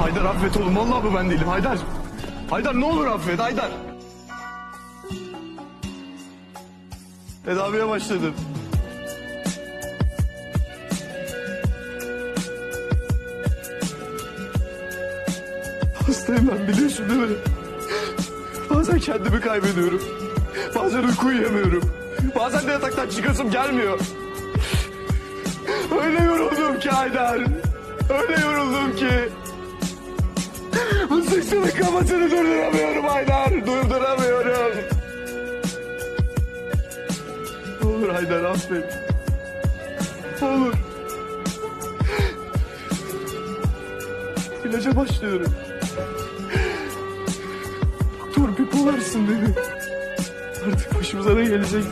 Haydar affet oğlum. Vallahi bu ben değilim. Haydar. Haydar ne olur affet Haydar. Tedaviye başladım. Hastayım ben biliyorsun değil mi? Bazen kendimi kaybediyorum. Bazen uyku uyuyamıyorum. Bazen de yataktan çıkasım gelmiyor. Öyle yoruldum ki Haydar. Öyle yoruldum ki. Sıksızlık kafasını durduramıyorum Haydar. Durduramıyorum. Olur Haydar affet. Olur. İlaca başlıyorum. Doktor bipolarsın dedi. Artık başımıza ne gelecekse.